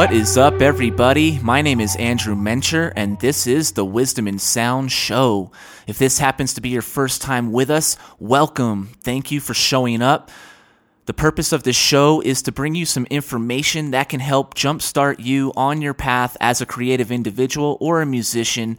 What is up, everybody? My name is Andrew Mencher, and this is the Wisdom and Sound Show. If this happens to be your first time with us, welcome. Thank you for showing up. The purpose of this show is to bring you some information that can help jumpstart you on your path as a creative individual or a musician.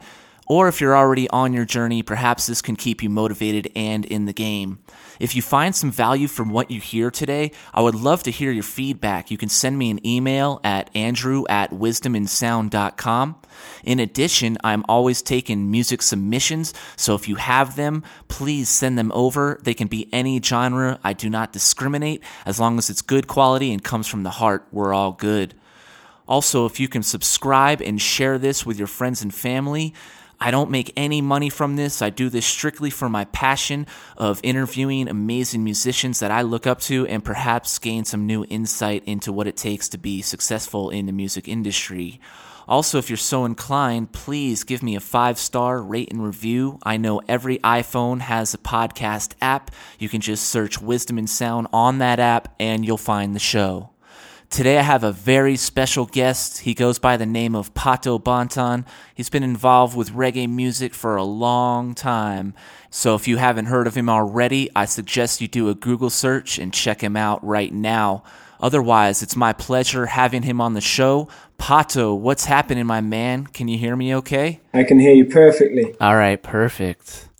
Or if you're already on your journey, perhaps this can keep you motivated and in the game. If you find some value from what you hear today, I would love to hear your feedback. You can send me an email at andrew at wisdomandsound.com. In addition, I'm always taking music submissions, so if you have them, please send them over. They can be any genre. I do not discriminate. As long as it's good quality and comes from the heart, we're all good. Also, if you can subscribe and share this with your friends and family, I don't make any money from this. I do this strictly for my passion of interviewing amazing musicians that I look up to and perhaps gain some new insight into what it takes to be successful in the music industry. Also, if you're so inclined, please give me a five star rate and review. I know every iPhone has a podcast app. You can just search Wisdom and Sound on that app and you'll find the show. Today I have a very special guest. He goes by the name of Pato Banton. He's been involved with reggae music for a long time. So if you haven't heard of him already, I suggest you do a Google search and check him out right now. Otherwise, it's my pleasure having him on the show. Pato, what's happening, my man? Can you hear me okay? I can hear you perfectly. All right, perfect.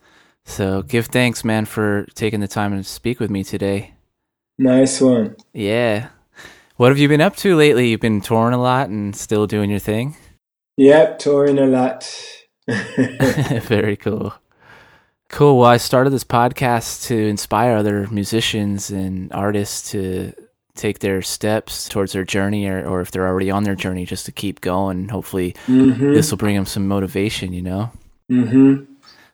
So give thanks, man, for taking the time to speak with me today. Nice one. Yeah. What have you been up to lately? You've been touring a lot and still doing your thing? Yep, touring a lot. Very cool. Cool. Well, I started this podcast to inspire other musicians and artists to take their steps towards their journey or, or if they're already on their journey just to keep going. Hopefully, mm-hmm. this will bring them some motivation, you know? Mm-hmm.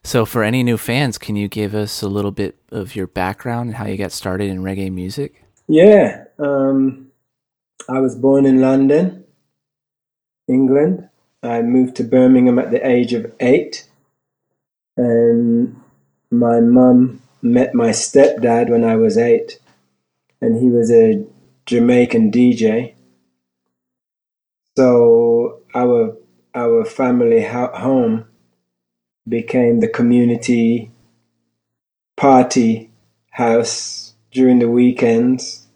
So, for any new fans, can you give us a little bit of your background and how you got started in reggae music? Yeah. Um I was born in London, England. I moved to Birmingham at the age of eight. And my mum met my stepdad when I was eight. And he was a Jamaican DJ. So our our family home became the community party house during the weekends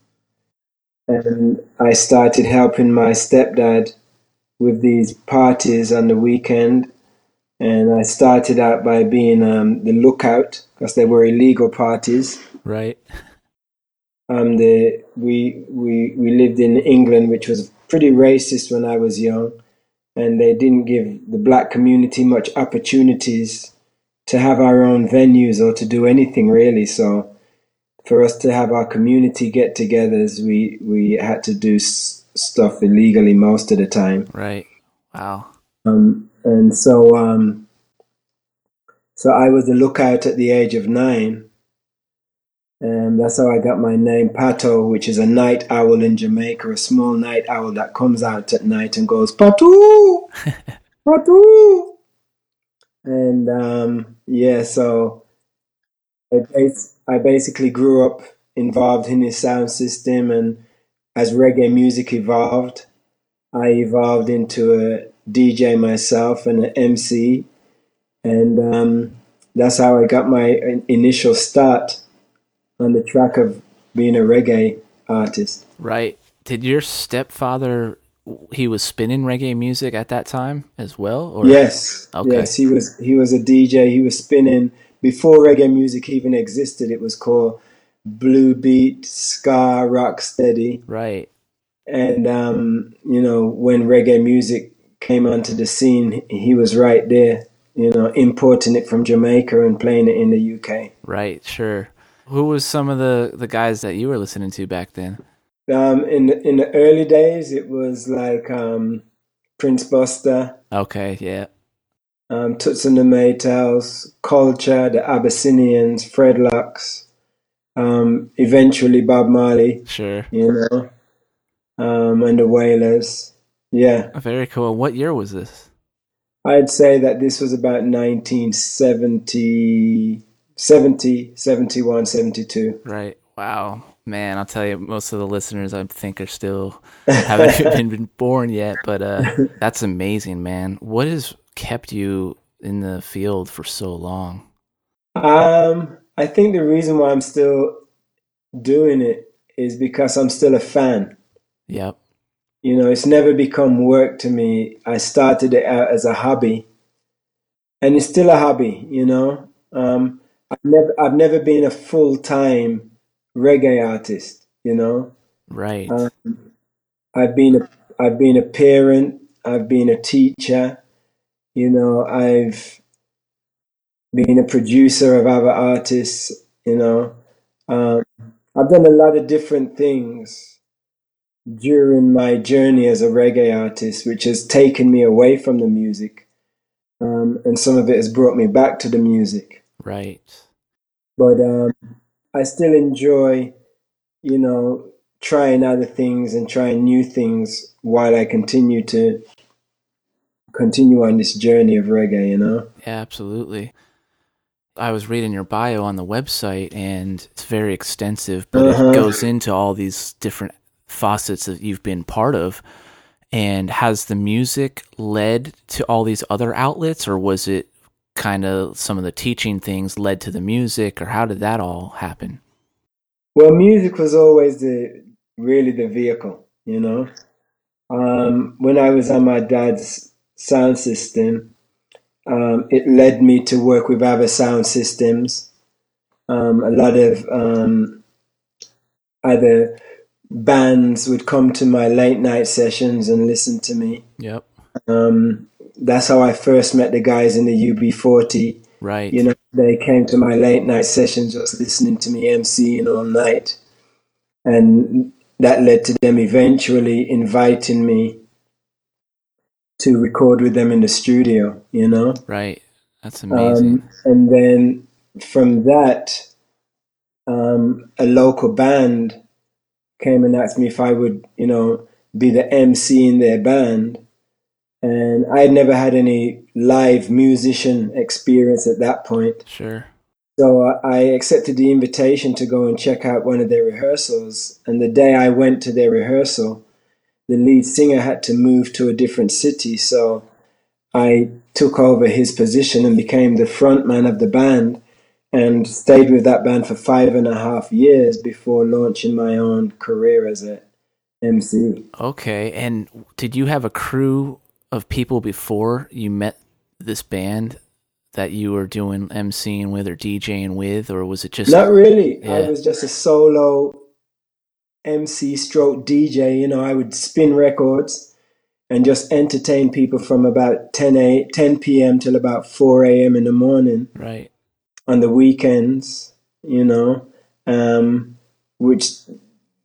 and I started helping my stepdad with these parties on the weekend. And I started out by being um, the lookout because they were illegal parties. Right. Um, the we we we lived in England, which was pretty racist when I was young, and they didn't give the black community much opportunities to have our own venues or to do anything really. So for us to have our community get-togethers, we we had to do s- stuff illegally most of the time. Right. Wow. Um, and so um, so I was a lookout at the age of nine. And that's how I got my name, Pato, which is a night owl in Jamaica, a small night owl that comes out at night and goes, Pato! Pato! And um, yeah, so it's, I basically grew up involved in his sound system, and as reggae music evolved, I evolved into a DJ myself and an MC, and um, that's how I got my initial start on the track of being a reggae artist. Right. Did your stepfather he was spinning reggae music at that time as well? Or? Yes. Okay. Yes, he was. He was a DJ. He was spinning before reggae music even existed, it was called blue beat, ska, rock steady. Right. And um, you know, when reggae music came onto the scene, he was right there. You know, importing it from Jamaica and playing it in the UK. Right. Sure. Who was some of the the guys that you were listening to back then? Um, in the, in the early days, it was like um, Prince Buster. Okay. Yeah um, the Maytals, Culture, the Abyssinians, Fred Locks, um, eventually Bob Marley. Sure. You know, um, and the Wailers. Yeah. Very cool. What year was this? I'd say that this was about 1970, 70, 71, 72. Right. Wow. Man, I'll tell you, most of the listeners I think are still haven't even been born yet, but uh, that's amazing, man. What has kept you in the field for so long? Um, I think the reason why I'm still doing it is because I'm still a fan. Yep. You know, it's never become work to me. I started it out as a hobby, and it's still a hobby. You know, um, I've never I've never been a full time reggae artist. You know, right? Um, I've been a I've been a parent. I've been a teacher. You know, I've been a producer of other artists. You know, um, I've done a lot of different things during my journey as a reggae artist, which has taken me away from the music, um, and some of it has brought me back to the music. Right. But um, I still enjoy, you know, trying other things and trying new things while I continue to continue on this journey of reggae. You know. Yeah, absolutely. I was reading your bio on the website, and it's very extensive, but uh-huh. it goes into all these different facets that you've been part of. And has the music led to all these other outlets, or was it kind of some of the teaching things led to the music, or how did that all happen? Well, music was always the really the vehicle, you know. Um, when I was on my dad's sound system, um, it led me to work with other sound systems. Um, a lot of um, other bands would come to my late night sessions and listen to me. Yep. Um, that's how I first met the guys in the UB40. Right. You know, they came to my late night sessions just listening to me MCing all night. And that led to them eventually inviting me to record with them in the studio, you know? Right. That's amazing. Um, and then from that, um, a local band came and asked me if I would, you know, be the MC in their band. And I had never had any live musician experience at that point. Sure. So uh, I accepted the invitation to go and check out one of their rehearsals. And the day I went to their rehearsal, the lead singer had to move to a different city. So I took over his position and became the frontman of the band and stayed with that band for five and a half years before launching my own career as a MC. Okay. And did you have a crew of people before you met this band that you were doing MCing with or DJing with, or was it just not really? Yeah. I was just a solo MC stroke DJ. You know, I would spin records and just entertain people from about 10, a, 10 p.m. till about 4 a.m. in the morning. Right. On the weekends, you know, um, which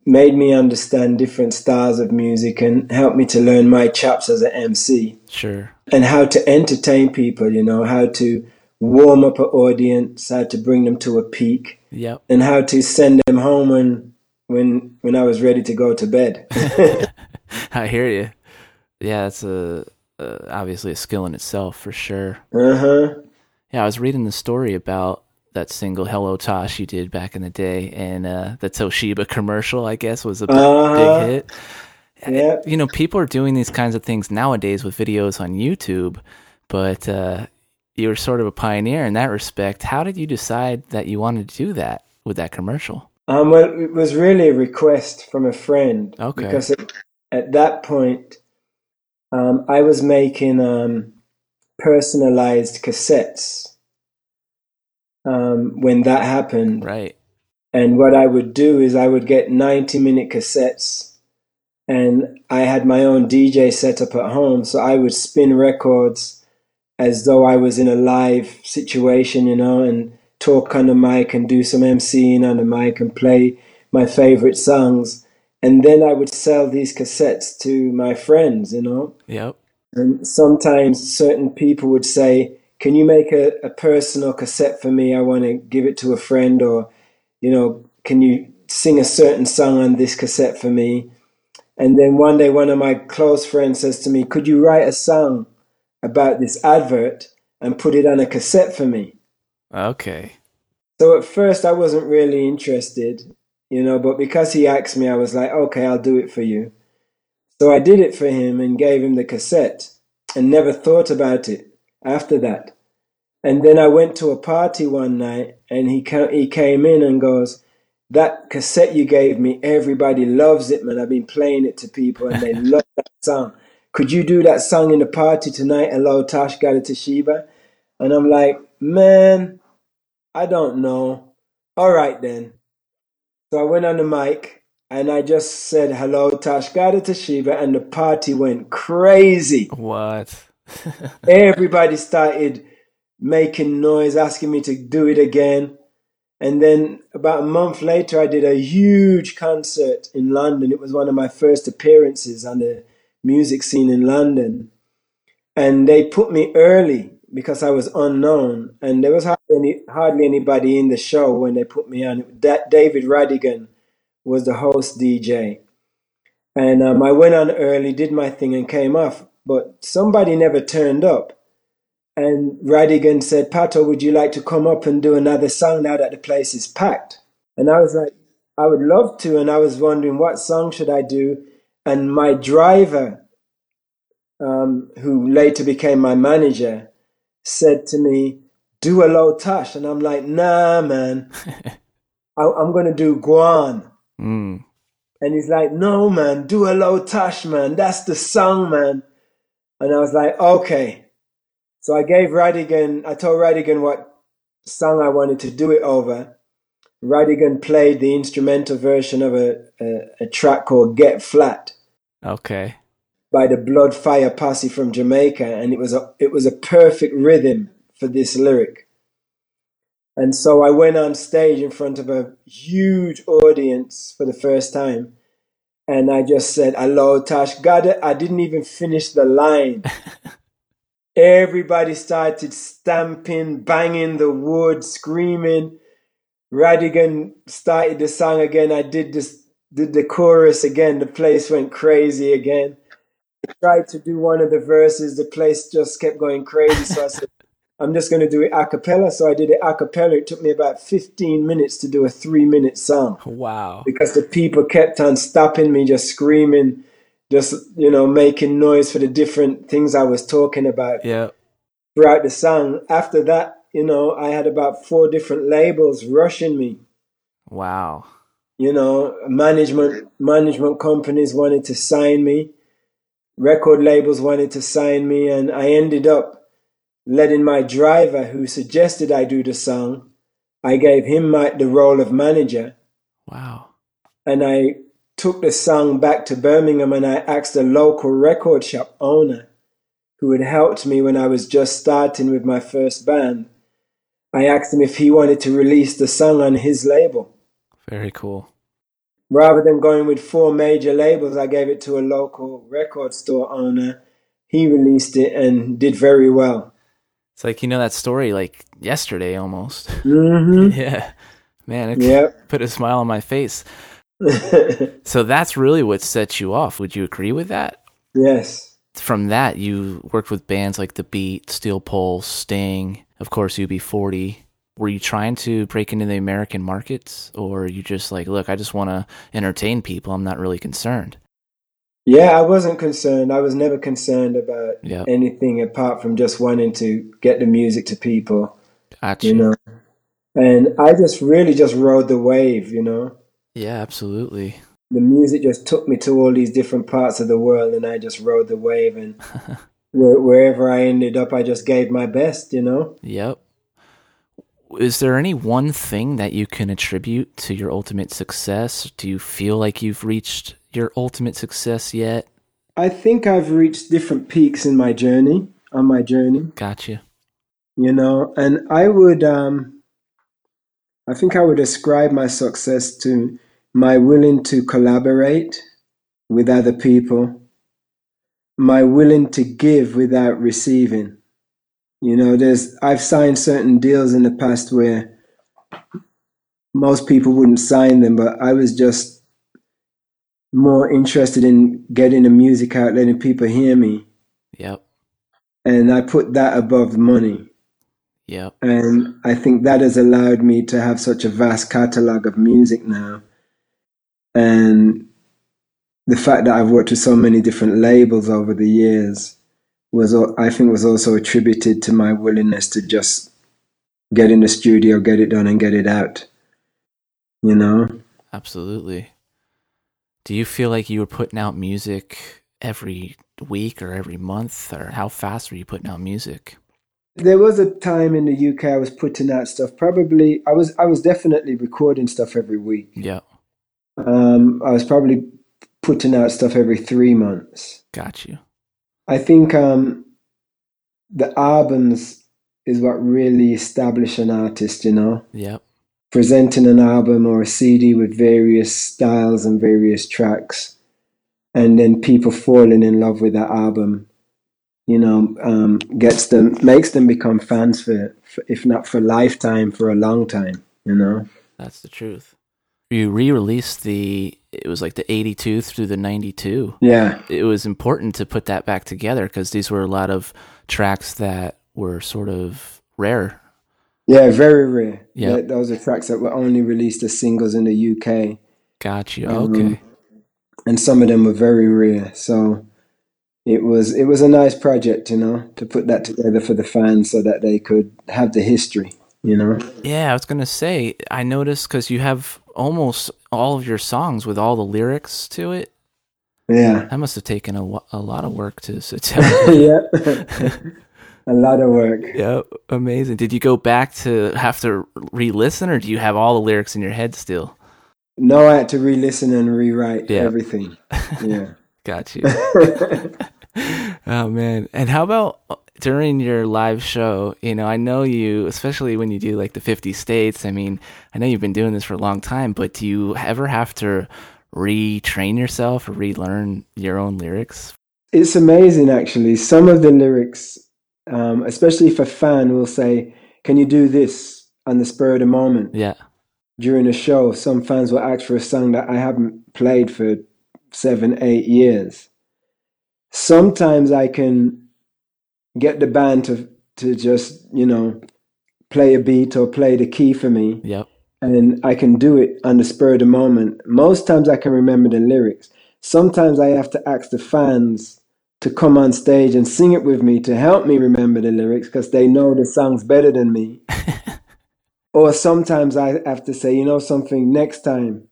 made me understand different styles of music and helped me to learn my chops as an MC. Sure. And how to entertain people, you know, how to warm up an audience, how to bring them to a peak. Yep. And how to send them home when when when I was ready to go to bed. I hear you. Yeah, it's a, a, obviously a skill in itself for sure. Uh huh. Yeah, I was reading the story about that single "Hello Tosh" you did back in the day, and uh, the Toshiba commercial, I guess, was a uh-huh. big hit. Yeah. You know, people are doing these kinds of things nowadays with videos on YouTube, but uh, you were sort of a pioneer in that respect. How did you decide that you wanted to do that with that commercial? Um, well, it was really a request from a friend. Okay. Because at, at that point, um, I was making um, personalized cassettes um, when that happened. Right. And what I would do is I would get 90 minute cassettes and I had my own DJ set up at home. So I would spin records as though I was in a live situation, you know, and talk on the mic and do some MCing on the mic and play my favorite songs. And then I would sell these cassettes to my friends, you know? Yep. And sometimes certain people would say, Can you make a, a personal cassette for me? I want to give it to a friend. Or, you know, can you sing a certain song on this cassette for me? And then one day, one of my close friends says to me, Could you write a song about this advert and put it on a cassette for me? Okay. So at first I wasn't really interested, you know, but because he asked me, I was like, okay, I'll do it for you. So I did it for him and gave him the cassette and never thought about it after that. And then I went to a party one night and he ca- he came in and goes, "That cassette you gave me, everybody loves it, man. I've been playing it to people and they love that song. Could you do that song in the party tonight? Hello, got it. And I'm like, "Man, I don't know. All right then." So I went on the mic and I just said hello, Tosh got it to Sheba, and the party went crazy. What? Everybody started making noise, asking me to do it again. And then about a month later, I did a huge concert in London. It was one of my first appearances on the music scene in London. And they put me early because I was unknown. And there was hardly, any, hardly anybody in the show when they put me on. That David Rodigan was the host DJ. And um, I went on early, did my thing, and came off. But somebody never turned up. And Rodigan said, Pato, would you like to come up and do another song now that the place is packed? And I was like, I would love to. And I was wondering, what song should I do? And my driver, um, who later became my manager, said to me, do Hello Tosh. And I'm like, nah, man, I, am going to do Guan. Mm. And he's like, no, man, do Hello Tosh, man. That's the song, man. And I was like, okay. So I gave Rodigan, I told Rodigan what song I wanted to do it over. Rodigan played the instrumental version of a, a, a track called Get Flat. Okay. By the Blood Fire Posse from Jamaica, and it was a it was a perfect rhythm for this lyric. And so I went on stage in front of a huge audience for the first time, and I just said, "Hello, Tosh." God, I didn't even finish the line. Everybody started stamping, banging the wood, screaming. Rodigan started the song again. I did this, did the chorus again. The place went crazy again. I tried to do one of the verses. The place just kept going crazy. So I said, I'm just going to do it a cappella. So I did it a cappella. It took me about 15 minutes to do a three minute song. Wow. Because the people kept on stopping me, just screaming just you know making noise for the different things I was talking about yeah. throughout the song. After that, you know, I had about four different labels rushing me. Wow. You know, management management companies wanted to sign me, record labels wanted to sign me, and I ended up letting my driver, who suggested I do the song, I gave him my, the role of manager. Wow. And I took the song back to Birmingham and I asked a local record shop owner who had helped me when I was just starting with my first band. I asked him if he wanted to release the song on his label. Very cool. Rather than going with four major labels, I gave it to a local record store owner. He released it and did very well. It's like you know that story like yesterday almost. Mm-hmm. yeah. Man, it Yep. put a smile on my face. So that's really what set you off. Would you agree with that? yes. From that, you worked with bands like The Beat, Steel Pulse, Sting, of course, UB40. Were you trying to break into the American markets, or you just like, look, I just want to entertain people. I'm not really concerned. Yeah, I wasn't concerned. I was never concerned about Yep. anything apart from just wanting to get the music to people. Gotcha. you know. And I just really just rode the wave, you know. Yeah, absolutely. The music just took me to all these different parts of the world, and I just rode the wave. And wherever I ended up, I just gave my best, you know. Yep. Is there any one thing that you can attribute to your ultimate success? Do you feel like you've reached your ultimate success yet? I think I've reached different peaks in my journey, on my journey, Gotcha. you know. And I would, um, I think I would ascribe my success to my willing to collaborate with other people, my willing to give without receiving. You know, there's I've signed certain deals in the past where most people wouldn't sign them, but I was just more interested in getting the music out, letting people hear me, Yep. and I put that above money. Yep. And I think that has allowed me to have such a vast catalog of music now and the fact that I've worked with so many different labels over the years was, I think, was also attributed to my willingness to just get in the studio, get it done, and get it out. You know? Absolutely. Do you feel like you were putting out music every week or every month, or how fast were you putting out music? There was a time in the UK I was putting out stuff. Probably, I was I was definitely recording stuff every week. Yeah. Um, I was probably putting out stuff every three months. Got you. I think um, the albums is what really establish an artist. You know. Yep. Presenting an album or a CD with various styles and various tracks, and then people falling in love with that album you know, um, gets them, makes them become fans for, for, if not for lifetime, for a long time, you know? That's the truth. You re released the, it was like the 82 through the 92. Yeah. It was important to put that back together because these were a lot of tracks that were sort of rare. Yeah, very rare. Yeah. Those are tracks that were only released as singles in the UK. Got you. Um, okay. And some of them were very rare. So, it was it was a nice project, you know, to put that together for the fans so that they could have the history, you know. Yeah, I was gonna say I noticed because you have almost all of your songs with all the lyrics to it. Yeah, that must have taken a, a lot of work to sit down. yeah, a lot of work. Yeah, amazing. Did you go back to have to re-listen, or do you have all the lyrics in your head still? No, I had to re-listen and rewrite yeah. everything. Yeah. Got you. oh man. And how about during your live show? You know, I know you, especially when you do like the 50 states. I mean, I know you've been doing this for a long time, but do you ever have to retrain yourself or relearn your own lyrics? It's amazing, actually. Some of the lyrics, um, especially if a fan will say, Can you do this on the spur of the moment? Yeah. During a show, some fans will ask for a song that I haven't played for seven, eight years sometimes I can get the band to to just you know play a beat or play the key for me. Yep. And I can do it on the spur of the moment. Most times I can remember the lyrics. Sometimes I have to ask the fans to come on stage and sing it with me to help me remember the lyrics because they know the songs better than me. or sometimes I have to say, you know something, next time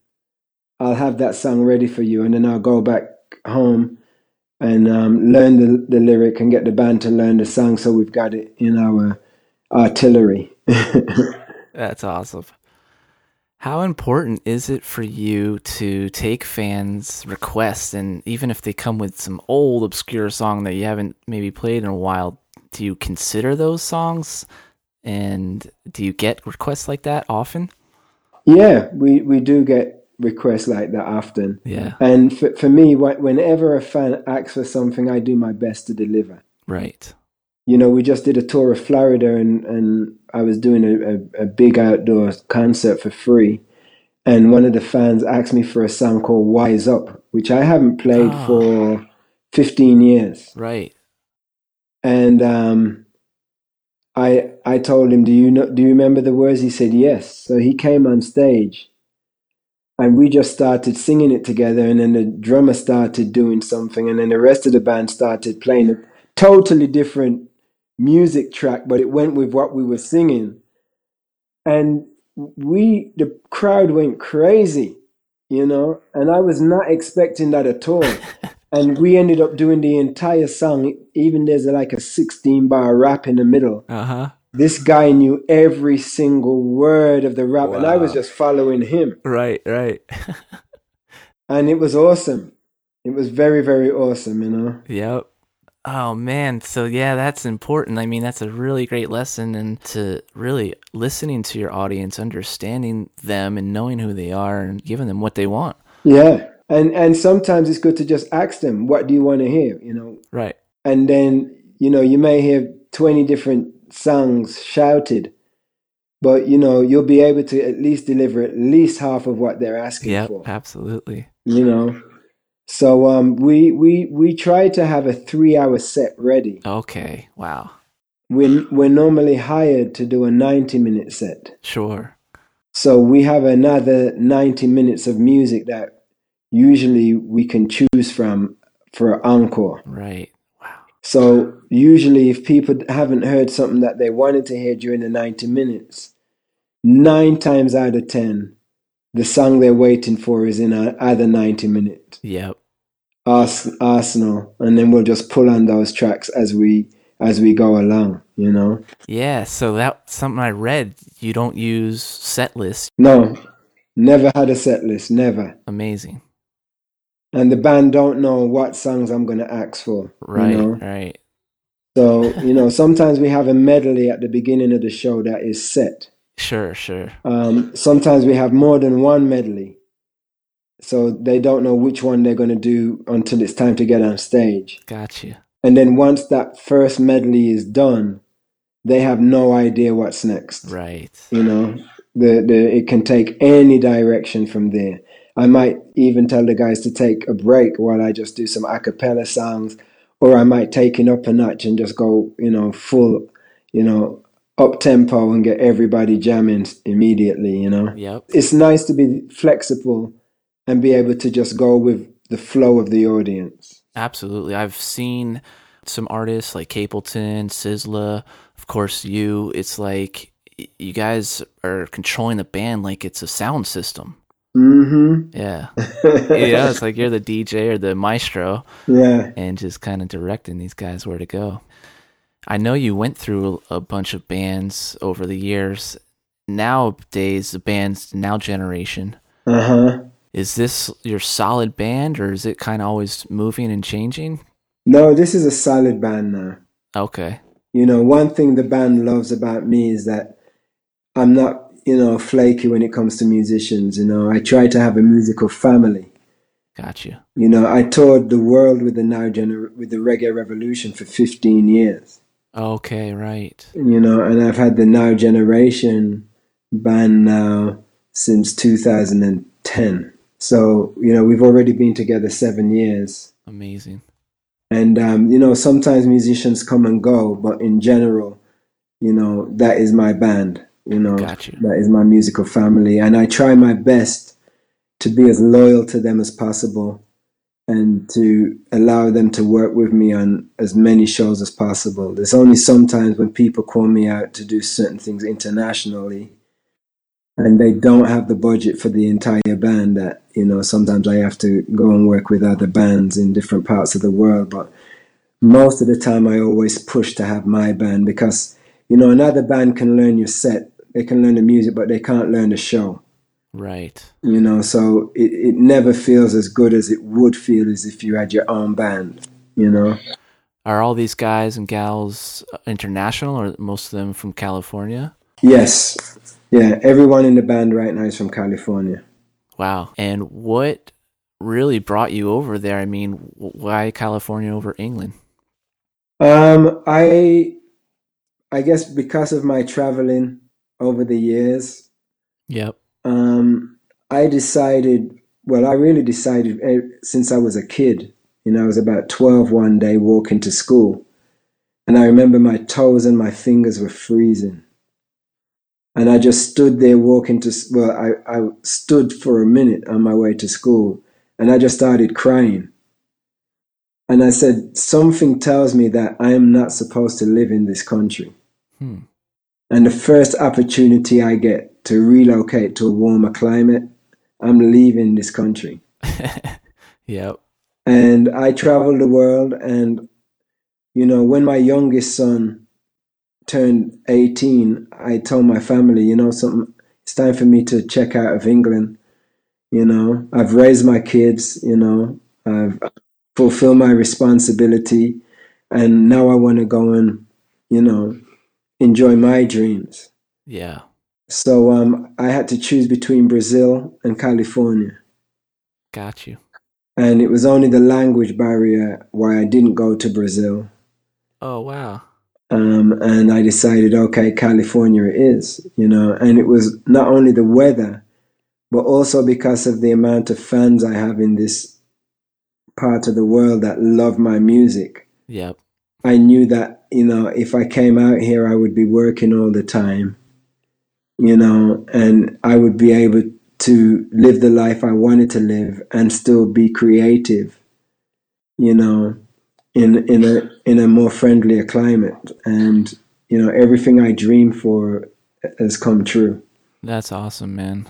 I'll have that song ready for you and then I'll go back home and um, learn the, the lyric and get the band to learn the song so we've got it in our artillery. That's awesome. How important is it for you to take fans' requests and even if they come with some old obscure song that you haven't maybe played in a while, do you consider those songs? And do you get requests like that often? Yeah, we, we do get requests like that often. Yeah. And for, for me, whenever a fan asks for something, I do my best to deliver. Right. You know, we just did a tour of Florida and, and I was doing a, a, a big outdoor concert for free. And one of the fans asked me for a song called Wise Up, which I haven't played oh. for 15 years. Right. And um, I I told him, "Do you know? Do you remember the words?" He said, "Yes." So he came on stage, and we just started singing it together and then the drummer started doing something and then the rest of the band started playing a totally different music track but it went with what we were singing. And we the crowd went crazy you know and i was not expecting that at all. And we ended up doing the entire song. Even there's like a 16 bar rap in the middle. Uh-huh this guy knew every single word of the rap, wow. and I was just following him. Right, right. and it was awesome. It was very, very awesome, you know? Yep. Oh man, so yeah, that's important. I mean, that's a really great lesson and to really listening to your audience, understanding them and knowing who they are and giving them what they want. Yeah. And and sometimes it's good to just ask them, what do you want to hear, you know? Right. And then, you know, you may hear 20 different songs shouted, but you know you'll be able to at least deliver at least half of what they're asking yep, for. absolutely. You know, so um, we we we try to have a three-hour set ready. Okay, wow. We're we're normally hired to do a ninety-minute set. Sure. So we have another ninety minutes of music that usually we can choose from for encore. Right. Wow. So usually, if people haven't heard something that they wanted to hear during the 90 minutes, nine times out of 10, the song they're waiting for is in either 90 minute. Yep. Ars- Arsenal, and then we'll just pull on those tracks as we as we go along. You know. Yeah. So that's something I read. You don't use set lists. No, never had a set list. Never. Amazing. And the band don't know what songs I'm going to ask for. Right. You know? Right. So you know, sometimes we have a medley at the beginning of the show that is set. Sure. Sure. Um, sometimes we have more than one medley. So they don't know which one they're going to do until it's time to get on stage. Gotcha. And then once that first medley is done, they have no idea what's next. Right. You know, the, the it can take any direction from there. I might even tell the guys to take a break while I just do some a cappella songs, or I might take it up a notch and just go, you know, full, you know, up tempo and get everybody jamming immediately, you know. Yep. It's nice to be flexible and be able to just go with the flow of the audience. Absolutely. I've seen some artists like Capleton, Sizzla, of course you. It's like you guys are controlling the band like it's a sound system. Mm-hmm. Yeah. yeah, it's like you're the DJ or the maestro yeah. and just kind of directing these guys where to go. I know you went through a bunch of bands over the years. Nowadays, the band's now generation. Uh-huh. Is this your solid band or is it kind of always moving and changing? No, this is a solid band now. Okay. You know, one thing the band loves about me is that I'm not, you know, flaky when it comes to musicians. You know, I try to have a musical family. Got you. You know, I toured the world with the now gener- with the reggae revolution for 15 years. Okay, right. You know, and I've had the Now Generation band now since 2010. So, you know, we've already been together seven years. Amazing. And, um, you know, sometimes musicians come and go, but in general, you know, that is my band. You know, Got you. that is my musical family. And I try my best to be as loyal to them as possible and to allow them to work with me on as many shows as possible. There's only sometimes when people call me out to do certain things internationally and they don't have the budget for the entire band that, you know, sometimes I have to go and work with other bands in different parts of the world. But most of the time I always push to have my band because, you know, another band can learn your set, they can learn the music, but they can't learn the show Right. you know so it, it never feels as good as it would feel as if you had your own band you know Are all these guys and gals international or most of them from California? yes yeah everyone in the band right now is from california Wow. And what really brought you over there? I mean, why California over England? um i i guess because of my traveling over the years Yep. um i decided well i really decided eh, since i was a kid you know i was about 12 one day walking to school and i remember my toes and my fingers were freezing and i just stood there walking to well i, I stood for a minute on my way to school and i just started crying and i said something tells me that i am not supposed to live in this country Hmm. And the first opportunity I get to relocate to a warmer climate, I'm leaving this country. Yep. And I traveled the world, and you know, when my youngest son turned 18, I told my family, you know, something, it's time for me to check out of England. You know, I've raised my kids, you know, I've fulfilled my responsibility, and now I want to go and, you know, enjoy my dreams. Yeah. So um, I had to choose between Brazil and California. Got you. And it was only the language barrier why I didn't go to Brazil. Oh, wow. Um, and I decided, okay, California it is, you know. And it was not only the weather, but also because of the amount of fans I have in this part of the world that love my music. Yep. I knew that, you know, if I came out here, I would be working all the time, you know, and I would be able to live the life I wanted to live and still be creative, you know, in in a in a more friendlier climate. And you know, everything I dreamed for has come true. That's awesome, man.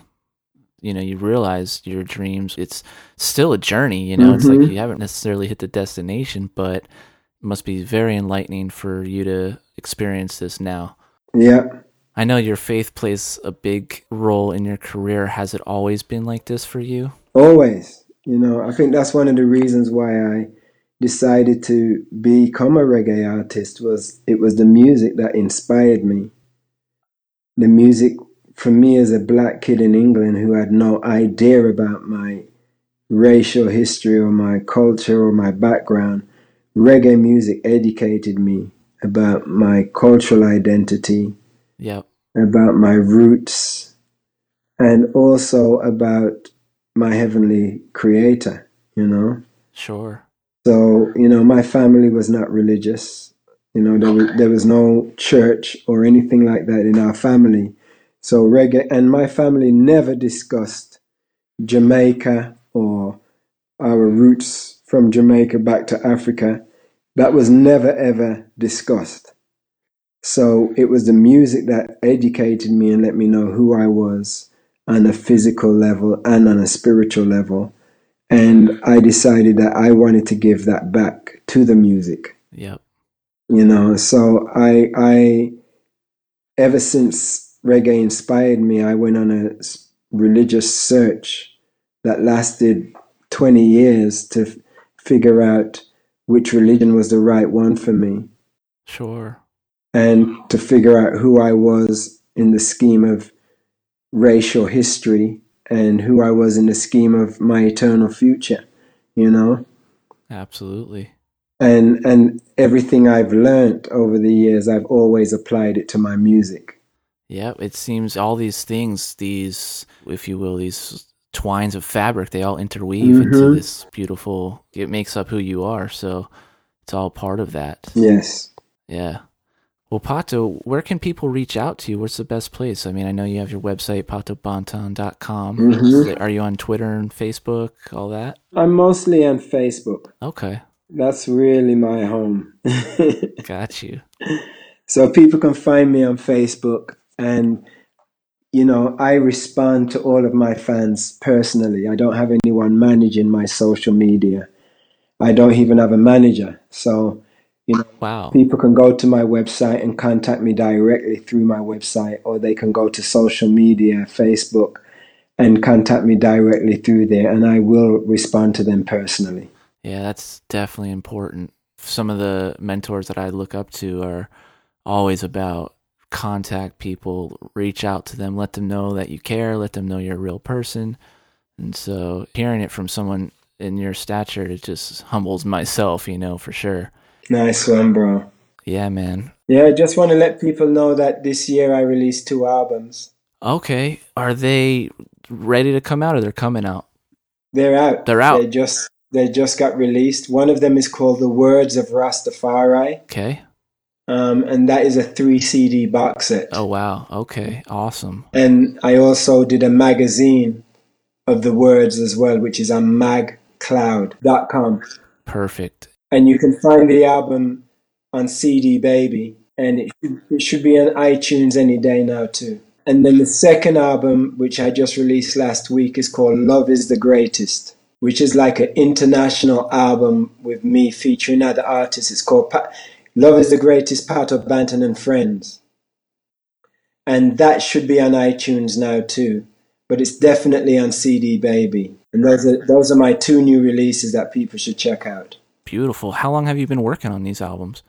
You know, you realize your dreams. It's still a journey. You know, mm-hmm. it's like mm-hmm. you haven't necessarily hit the destination, but must be very enlightening for you to experience this now. Yeah. I know your faith plays a big role in your career. Has it always been like this for you? Always. You know, I think that's one of the reasons why I decided to become a reggae artist was it was the music that inspired me. The music for me as a black kid in England who had no idea about my racial history or my culture or my background, reggae music educated me about my cultural identity Yep. About my roots and also about my heavenly creator, you know? Sure. So, you know, my family was not religious. You know, there was, there was no church or anything like that in our family. So, reggae, and my family never discussed Jamaica or our roots from Jamaica back to Africa. That was never ever discussed. So it was the music that educated me and let me know who I was on a physical level and on a spiritual level. And I decided that I wanted to give that back to the music. Yep. You know, so I I ever since reggae inspired me, I went on a religious search that lasted 20 years to figure out which religion was the right one for me. Sure and to figure out who I was in the scheme of racial history and who I was in the scheme of my eternal future, you know? Absolutely. And and everything I've learned over the years, I've always applied it to my music. Yeah, it seems all these things, these, if you will, these twines of fabric, they all interweave mm-hmm. into this beautiful, it makes up who you are. So it's all part of that. Yes. Yeah. Well, Pato, where can people reach out to you? What's the best place? I mean, I know you have your website, patobanton.com. Mm-hmm. Are you on Twitter and Facebook, all that? I'm mostly on Facebook. Okay. That's really my home. Got you. So people can find me on Facebook and you know, I respond to all of my fans personally. I don't have anyone managing my social media. I don't even have a manager. So you know, wow. people can go to my website and contact me directly through my website, or they can go to social media, Facebook, and contact me directly through there, and I will respond to them personally. Yeah, that's definitely important. Some of the mentors that I look up to are always about contact people, reach out to them, let them know that you care, let them know you're a real person. And so hearing it from someone in your stature, it just humbles myself, you know, for sure. Nice one, bro. Yeah, man. Yeah, I just want to let people know that this year I released two albums. Okay. Are they ready to come out or they're coming out? They're out. They're out. They just they just got released. One of them is called The Words of Rastafari. Okay. Um, and that is a three CD box set. Oh wow. Okay. Awesome. And I also did a magazine of the words as well, which is on magcloud.com. Perfect and you can find the album on CD Baby, and it should, it should be on iTunes any day now too. And then the second album, which I just released last week, is called Love is the Greatest, which is like an international album with me featuring other artists. It's called pa- Love is the Greatest, Pato Banton and Friends. And that should be on iTunes now too, but it's definitely on CD Baby. And those are, those are my two new releases that people should check out. Beautiful. How long have you been working on these albums?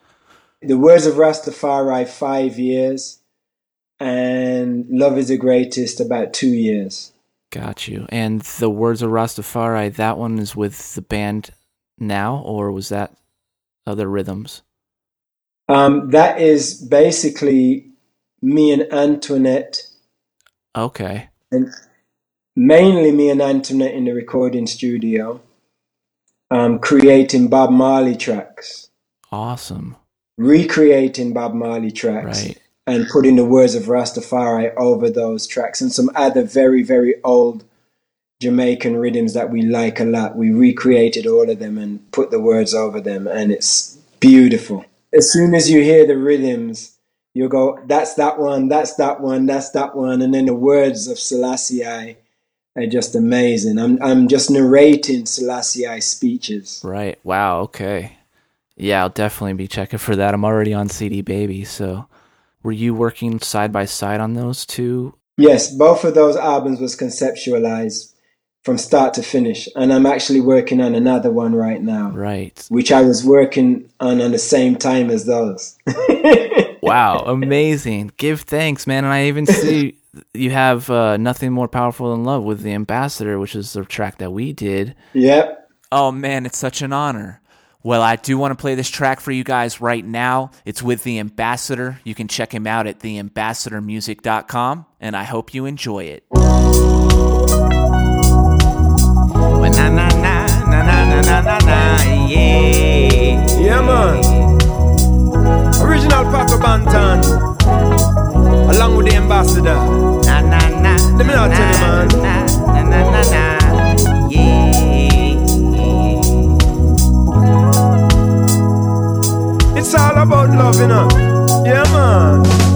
The Words of Rastafari, five years, and Love is the Greatest, about two years. Got you. And The Words of Rastafari, that one is with the band now, or was that other rhythms? Um, that is basically me and Antoinette. Okay. And mainly me and Antoinette in the recording studio um, creating Bob Marley tracks. Awesome. Recreating Bob Marley tracks. Right. and putting the words of Rastafari over those tracks and some other very, very old Jamaican rhythms that we like a lot. We recreated all of them and put the words over them, and it's beautiful. As soon as you hear the rhythms, you'll go, that's that one, that's that one, that's that one, and then the words of Selassie are just amazing. I'm I'm just narrating Selassie speeches. Right. Wow. Okay. Yeah, I'll definitely be checking for that. I'm already on CD Baby, so were you working side by side on those two? Yes, both of those albums was conceptualized from start to finish. And I'm actually working on another one right now. Right. Which I was working on on the same time as those. wow, amazing. Give thanks, man. And I even see you have uh, Nothing More Powerful Than Love with The Ambassador, which is the track that we did. Yep. Oh, man, it's such an honor. Well, I do want to play this track for you guys right now. It's with The Ambassador. You can check him out at theambassadormusic.com, and I hope you enjoy it. Na na na na na na na na na yeah. Yeah man. Original Pato Banton. Along with the ambassador. Na na na. Let me not tell you man. Na na na na yeah. It's all about you know. Yeah man.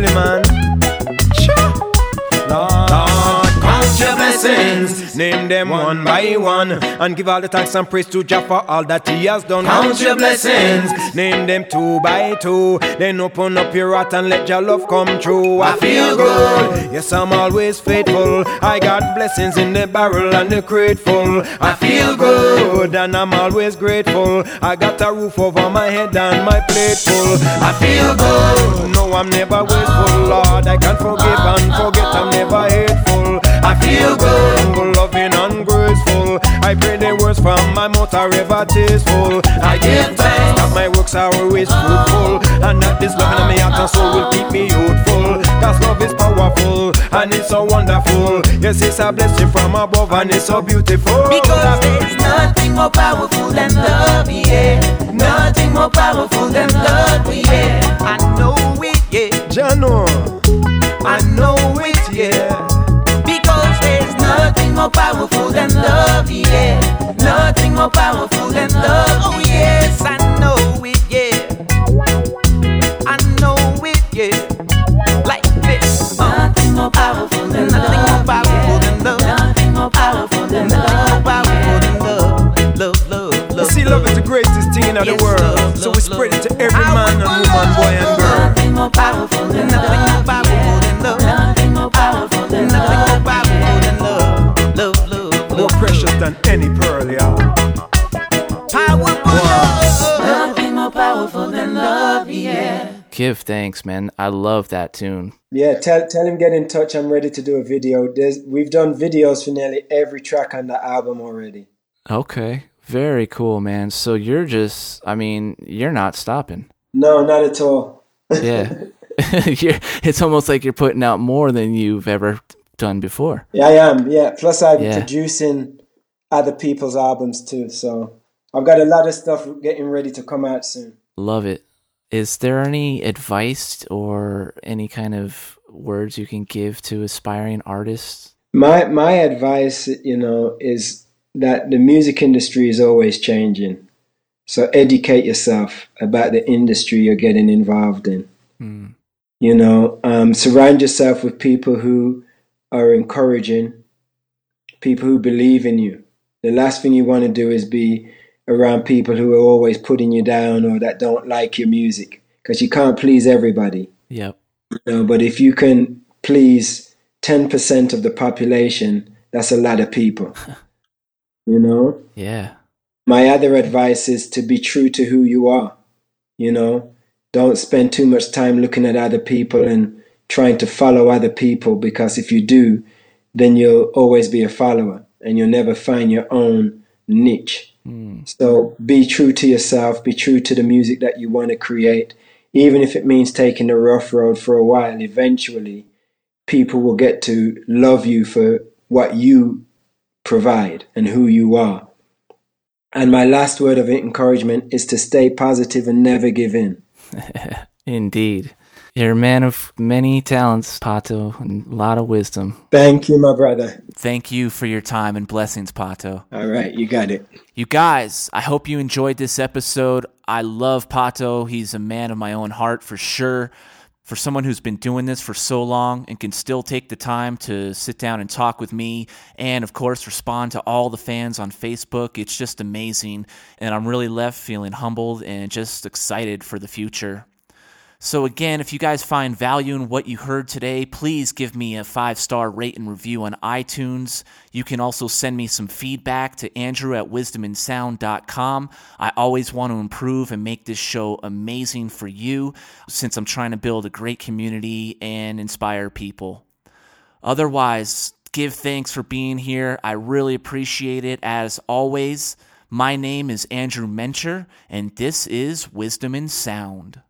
silly man. Sure. Lord. Lord and give all the thanks and praise to Jah for all that He has done. Count your blessings, name them two by two. Then open up your heart and let your love come true. I, feel good. Yes, I'm always faithful. I got blessings in the barrel and the crate full. I feel good and I'm always grateful. I got a roof over my head and my plate full. I feel good. No, I'm never wasteful, Lord. I can't forgive and forget. I'm never hateful. I feel good. Loving and graceful. I pray the words from my mouth are ever tasteful. I give thanks that my works are always fruitful, oh. and that this love in my heart and soul will keep me youthful. Cause love is powerful and it's so wonderful. Yes, it's a blessing from above and it's so beautiful. Because there's nothing more powerful than love, yeah. Nothing more powerful than love, yeah. I know it, yeah. Jano, I know it, yeah more powerful than love, yeah. Nothing more powerful than love, oh yes, I Give thanks, man. I love that tune. Yeah, tell tell him get in touch. I'm ready to do a video. There's we've done videos for nearly every track on the album already. Okay. Very cool, man. So you're just I mean, you're not stopping. No, not at all. Yeah. you're, it's almost like you're putting out more than you've ever done before. Yeah, I am. Yeah. Plus, I'm Yeah. producing other people's albums too. So I've got a lot of stuff getting ready to come out soon. Love it. Is there any advice or any kind of words you can give to aspiring artists? My my advice, you know, is that the music industry is always changing. So educate yourself about the industry you're getting involved in. Hmm. You know, um, surround yourself with people who are encouraging, people who believe in you. The last thing you want to do is be around people who are always putting you down or that don't like your music because you can't please everybody. Yep. You know, but if you can please 10% of the population, that's a lot of people. you know? Yeah. My other advice is to be true to who you are. You know, don't spend too much time looking at other people and trying to follow other people because if you do, then you'll always be a follower and you'll never find your own niche. Hmm. So be true to yourself, be true to the music that you want to create, even if it means taking the rough road for a while. Eventually, people will get to love you for what you provide and who you are. And my last word of encouragement is to stay positive and never give in. Indeed. You're a man of many talents, Pato, and a lot of wisdom. Thank you, my brother. Thank you for your time and blessings, Pato. All right, you got it. You guys, I hope you enjoyed this episode. I love Pato. He's a man of my own heart for sure. For someone who's been doing this for so long and can still take the time to sit down and talk with me and, of course, respond to all the fans on Facebook, it's just amazing. And I'm really left feeling humbled and just excited for the future. So, again, if you guys find value in what you heard today, please give me a five star rate and review on iTunes. You can also send me some feedback to Andrew at wisdomandsound.com. I always want to improve and make this show amazing for you since I'm trying to build a great community and inspire people. Otherwise, give thanks for being here. I really appreciate it as always. My name is Andrew Mencher, and this is Wisdom and Sound.